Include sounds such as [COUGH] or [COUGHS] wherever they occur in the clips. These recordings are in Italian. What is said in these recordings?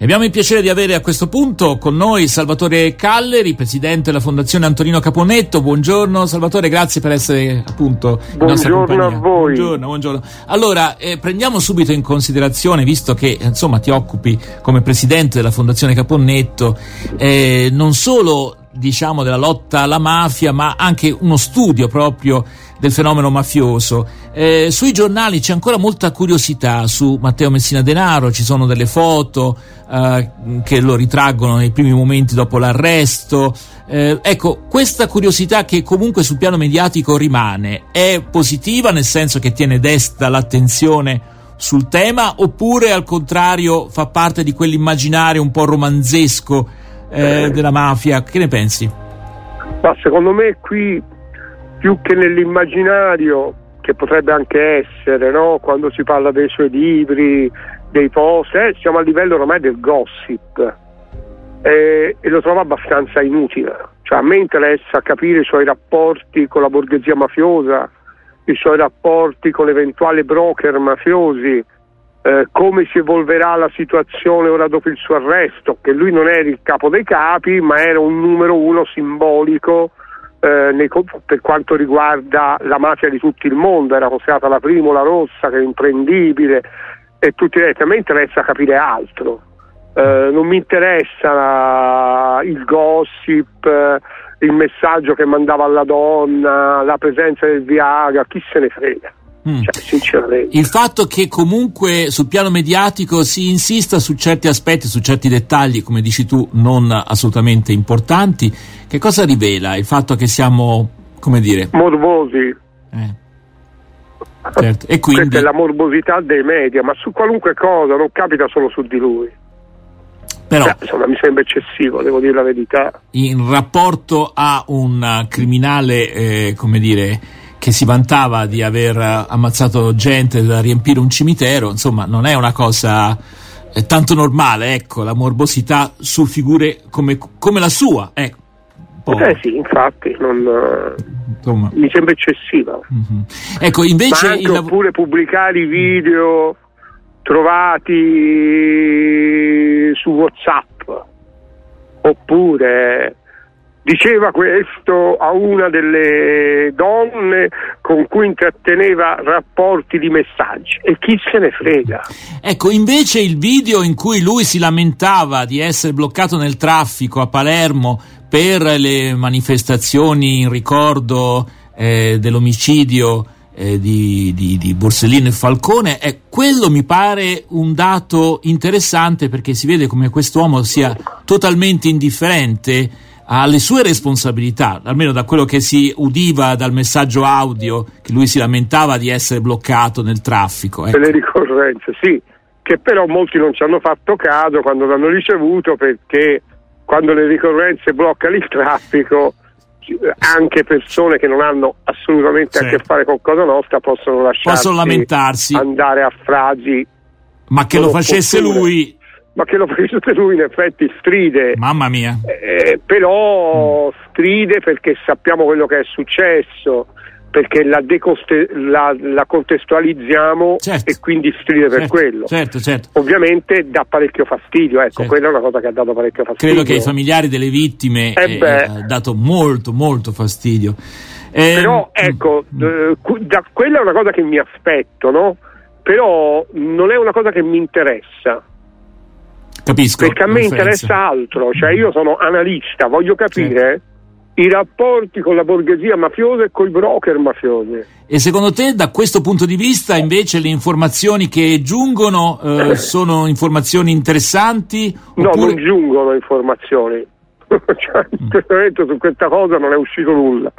Abbiamo il piacere di avere a questo punto con noi Salvatore Calleri, presidente della Fondazione Antonino Caponnetto. Buongiorno Salvatore, grazie per essere appunto in nostra compagnia. a voi. Buongiorno, buongiorno. Allora, eh, prendiamo subito in considerazione, visto che insomma ti occupi come presidente della Fondazione Caponnetto, eh, non solo diciamo della lotta alla mafia, ma anche uno studio proprio del fenomeno mafioso. Eh, sui giornali c'è ancora molta curiosità su Matteo Messina Denaro, ci sono delle foto eh, che lo ritraggono nei primi momenti dopo l'arresto. Eh, ecco, questa curiosità che comunque sul piano mediatico rimane è positiva nel senso che tiene desta l'attenzione sul tema oppure al contrario fa parte di quell'immaginario un po' romanzesco eh, della mafia? Che ne pensi? Ma secondo me qui più che nell'immaginario, che potrebbe anche essere, no? quando si parla dei suoi libri, dei post, eh, siamo a livello ormai del gossip eh, e lo trovo abbastanza inutile. Cioè, a me interessa capire i suoi rapporti con la borghesia mafiosa, i suoi rapporti con eventuali broker mafiosi, eh, come si evolverà la situazione ora dopo il suo arresto, che lui non era il capo dei capi, ma era un numero uno simbolico eh, nei, per quanto riguarda la mafia di tutto il mondo, era considerata la prima, la rossa, che è imprendibile e tutti detto, a me interessa capire altro, eh, non mi interessa il gossip, il messaggio che mandava alla donna, la presenza del Viagra, chi se ne frega. Mm. Cioè, il fatto che comunque sul piano mediatico si insista su certi aspetti, su certi dettagli, come dici tu, non assolutamente importanti, che cosa rivela? Il fatto che siamo, come dire... Morbosi. Eh. Certo. E quindi... Questa è la morbosità dei media, ma su qualunque cosa, non capita solo su di lui. Però, Beh, insomma, mi sembra eccessivo, devo dire la verità. In rapporto a un criminale, eh, come dire, che si vantava di aver ammazzato gente da riempire un cimitero, insomma, non è una cosa eh, tanto normale, ecco, la morbosità su figure come, come la sua, ecco. Eh sì, infatti, non, Insomma. mi sembra eccessiva. Mm-hmm. Ecco, invece anche il... oppure pubblicare i video trovati su WhatsApp, oppure Diceva questo a una delle donne con cui intratteneva rapporti di messaggi e chi se ne frega. Ecco, invece il video in cui lui si lamentava di essere bloccato nel traffico a Palermo per le manifestazioni in ricordo eh, dell'omicidio eh, di, di, di, Borsellino e Falcone, eh, quello mi pare un dato interessante perché si vede come quest'uomo sia totalmente indifferente ha le sue responsabilità, almeno da quello che si udiva dal messaggio audio che lui si lamentava di essere bloccato nel traffico. Ecco. Le ricorrenze, sì, che però molti non ci hanno fatto caso quando l'hanno ricevuto perché quando le ricorrenze bloccano il traffico anche persone che non hanno assolutamente sì. a che fare con cosa nostra possono lasciarsi possono lamentarsi andare a frasi ma che lo facesse lui ma che lo facesse [LAUGHS] lui in effetti stride. Mamma mia. Eh, però mm. stride perché sappiamo quello che è successo, perché la, decoste- la, la contestualizziamo certo. e quindi stride certo, per quello. Certo, certo. Ovviamente dà parecchio fastidio, ecco, certo. quella è una cosa che ha dato parecchio fastidio. Credo che ai familiari delle vittime eh eh, ha dato molto, molto fastidio. Eh, però ecco, mm. eh, da, quella è una cosa che mi aspetto, no? Però non è una cosa che mi interessa Capisco. Perché a me interessa altro, cioè io sono analista, voglio capire sì. i rapporti con la borghesia mafiosa e con i broker mafiosi. E secondo te, da questo punto di vista, invece, le informazioni che giungono eh, [COUGHS] sono informazioni interessanti? No, non giungono informazioni. [LAUGHS] cioè, in questo momento su questa cosa non è uscito nulla.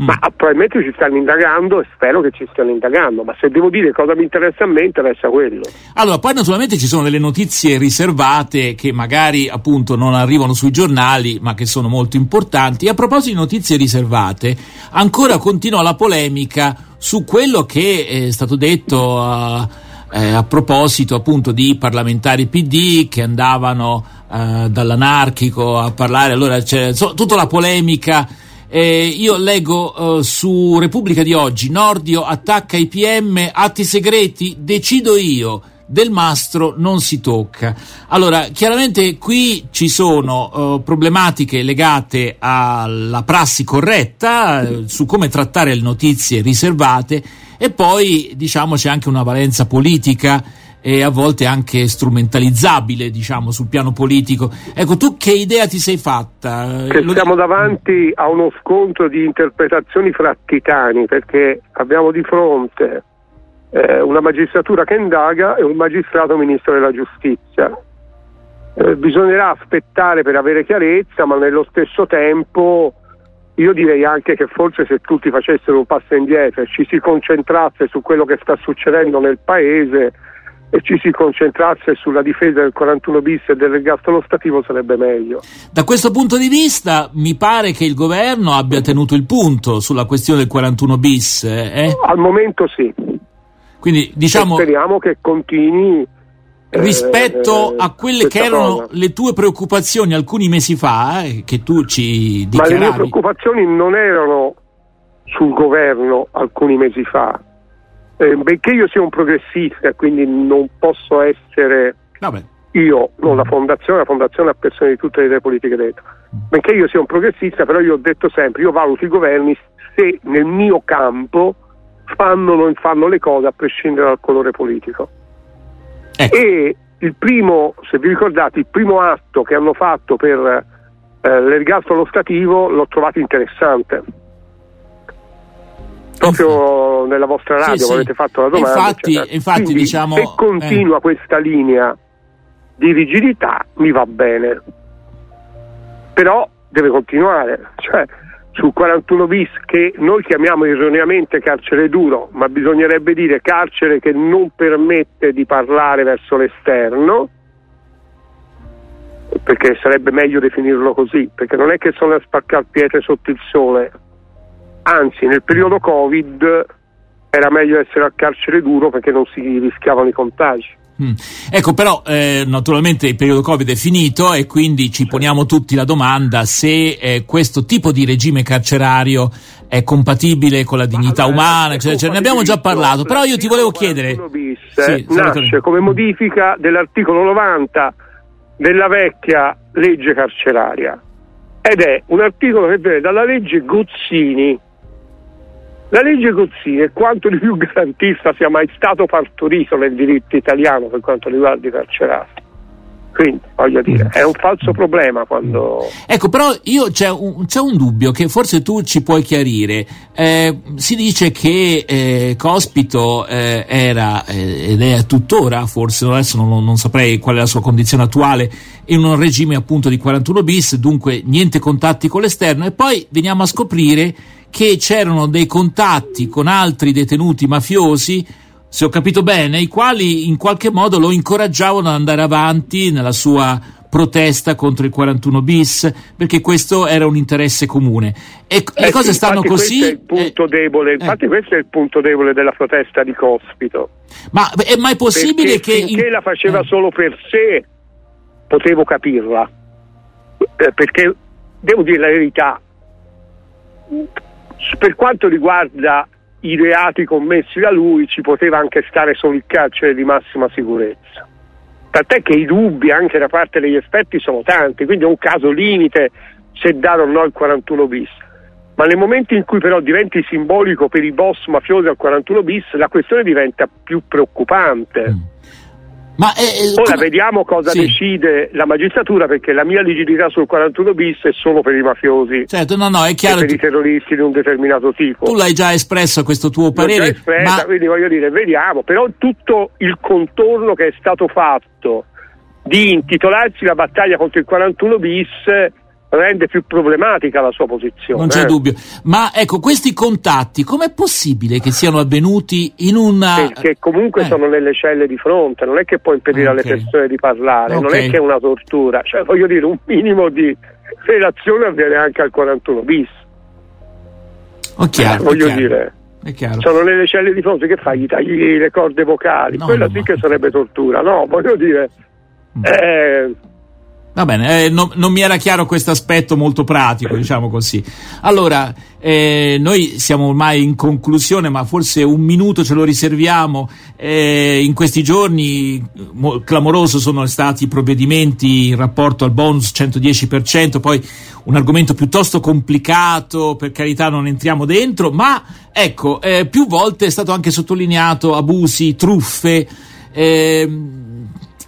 Mm. Ma probabilmente ci stanno indagando e spero che ci stiano indagando, ma se devo dire cosa mi interessa a me, interessa quello. Allora, poi naturalmente ci sono delle notizie riservate che magari appunto non arrivano sui giornali, ma che sono molto importanti. E a proposito di notizie riservate, ancora continua la polemica su quello che è stato detto a, eh, a proposito appunto di parlamentari PD che andavano eh, dall'anarchico a parlare, allora c'è so, tutta la polemica eh, io leggo eh, su Repubblica di oggi, Nordio attacca i PM, atti segreti, decido io. del mastro non si tocca. Allora, chiaramente qui ci sono uh, problematiche legate alla prassi corretta uh, su come trattare le notizie riservate e poi diciamo c'è anche una valenza politica e a volte anche strumentalizzabile, diciamo, sul piano politico. Ecco, tu che idea ti sei fatta? Che siamo davanti a uno scontro di interpretazioni fra titani, perché abbiamo di fronte eh, una magistratura che indaga e un magistrato ministro della giustizia. Eh, bisognerà aspettare per avere chiarezza, ma nello stesso tempo io direi anche che forse se tutti facessero un passo indietro e ci si concentrasse su quello che sta succedendo nel paese e ci si concentrasse sulla difesa del 41 bis e dell'ergastolo stativo sarebbe meglio. Da questo punto di vista mi pare che il governo abbia tenuto il punto sulla questione del 41 bis. Eh? Al momento sì. Quindi diciamo... E speriamo che continui. Eh, rispetto eh, a quelle che erano cosa. le tue preoccupazioni alcuni mesi fa, eh, che tu ci dichiaravi. Ma le mie preoccupazioni non erano sul governo alcuni mesi fa, eh, benché io sia un progressista, quindi non posso essere Vabbè. io, non la fondazione, la fondazione ha persone di tutte le idee politiche dentro. Benché io sia un progressista, però io ho detto sempre, io valuto i governi se nel mio campo fanno o non fanno le cose a prescindere dal colore politico. Ecco. E il primo, se vi ricordate, il primo atto che hanno fatto per eh, l'ergastolo stativo l'ho trovato interessante proprio nella vostra radio sì, avete fatto la domanda. Infatti, cioè, infatti diciamo, se continua eh. questa linea di rigidità mi va bene, però deve continuare. Cioè, sul 41 bis che noi chiamiamo erroneamente carcere duro, ma bisognerebbe dire carcere che non permette di parlare verso l'esterno, perché sarebbe meglio definirlo così, perché non è che sono a spaccare pietre sotto il sole, anzi nel periodo Covid era meglio essere al carcere duro perché non si rischiavano i contagi. Mm. Ecco, però eh, naturalmente il periodo Covid è finito e quindi ci poniamo tutti la domanda se eh, questo tipo di regime carcerario è compatibile con la dignità Ma, umana, eccetera, eccetera. Ne abbiamo già parlato, però io ti volevo chiedere... Bis, sì, nasce come modifica dell'articolo 90 della vecchia legge carceraria ed è un articolo che viene dalla legge Gozzini la legge Gozzini è quanto di più garantista sia mai stato partorito nel diritto italiano per quanto riguarda i carcerati. Quindi, voglio dire, è un falso problema quando... Ecco, però io c'è un, c'è un dubbio che forse tu ci puoi chiarire. Eh, si dice che eh, Cospito eh, era, eh, ed è tuttora, forse adesso non, non, saprei qual è la sua condizione attuale, in un regime appunto di 41 bis, dunque niente contatti con l'esterno, e poi veniamo a scoprire che c'erano dei contatti con altri detenuti mafiosi, se ho capito bene, i quali in qualche modo lo incoraggiavano ad andare avanti nella sua protesta contro il 41 bis, perché questo era un interesse comune. E eh le cose stanno così. Questo è il punto eh, debole, infatti, eh. questo è il punto debole della protesta di Cospito. Ma è mai possibile perché che. Finché in... la faceva eh. solo per sé, potevo capirla. Eh, perché devo dire la verità, per quanto riguarda i reati commessi da lui ci poteva anche stare solo il carcere di massima sicurezza. Tant'è che i dubbi anche da parte degli esperti sono tanti, quindi è un caso limite se dare o no il 41 bis. Ma nel momento in cui però diventi simbolico per i boss mafiosi al 41 bis, la questione diventa più preoccupante. Mm. Ma, eh, eh Ora come... vediamo cosa sì. decide la magistratura perché la mia rigidità sul 41 bis è solo per i mafiosi. Certo, no, no, è chiaro. per tu... i terroristi di un determinato tipo. Tu l'hai già espresso questo tuo parere. L'ho già espressa, ma... quindi voglio dire, vediamo, però tutto il contorno che è stato fatto di intitolarsi la battaglia contro il 41 bis rende più problematica la sua posizione. Non c'è eh. dubbio. Ma ecco, questi contatti, com'è possibile che siano avvenuti in una... Perché comunque eh. sono nelle celle di fronte, non è che può impedire okay. alle persone di parlare, okay. non è che è una tortura. Cioè, voglio dire, un minimo di relazione avviene anche al 41 bis. Oh, chiaro, eh, voglio dire... Sono nelle celle di fronte che fai? Gli tagli le corde vocali, no, quella no, sì no. che sarebbe tortura, no? Voglio dire, mm. eh, Va bene, eh, no, non mi era chiaro questo aspetto molto pratico, diciamo così. Allora, eh, noi siamo ormai in conclusione, ma forse un minuto ce lo riserviamo. Eh, in questi giorni mo, clamoroso sono stati i provvedimenti in rapporto al bonus 110%, poi un argomento piuttosto complicato, per carità non entriamo dentro, ma ecco, eh, più volte è stato anche sottolineato abusi, truffe. Eh,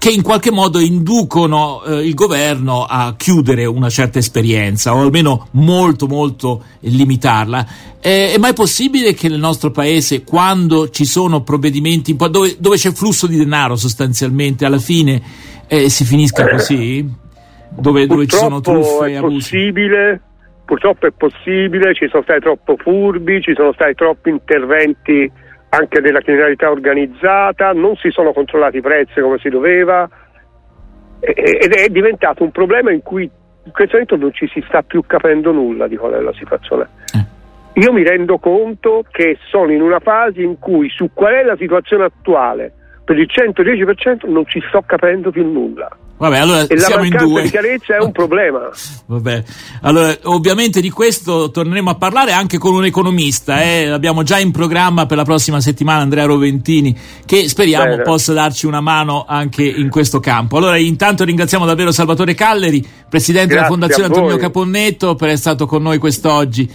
che in qualche modo inducono eh, il governo a chiudere una certa esperienza o almeno molto molto limitarla. Eh, è mai possibile che nel nostro paese, quando ci sono provvedimenti dove, dove c'è flusso di denaro sostanzialmente, alla fine eh, si finisca così? Dove, dove ci sono truffe e abusi? Possibile, purtroppo è possibile, ci sono stati troppo furbi, ci sono stati troppi interventi anche della criminalità organizzata, non si sono controllati i prezzi come si doveva ed è diventato un problema in cui in questo momento non ci si sta più capendo nulla di qual è la situazione. Eh. Io mi rendo conto che sono in una fase in cui su qual è la situazione attuale per il 110% non ci sto capendo più nulla. Vabbè, allora e siamo in due. La chiarezza è un problema. [LAUGHS] Vabbè, allora ovviamente di questo torneremo a parlare anche con un economista, eh? l'abbiamo già in programma per la prossima settimana, Andrea Roventini, che speriamo Bene. possa darci una mano anche in questo campo. Allora, intanto ringraziamo davvero Salvatore Calleri, presidente Grazie della Fondazione Antonio Caponnetto, per essere stato con noi quest'oggi.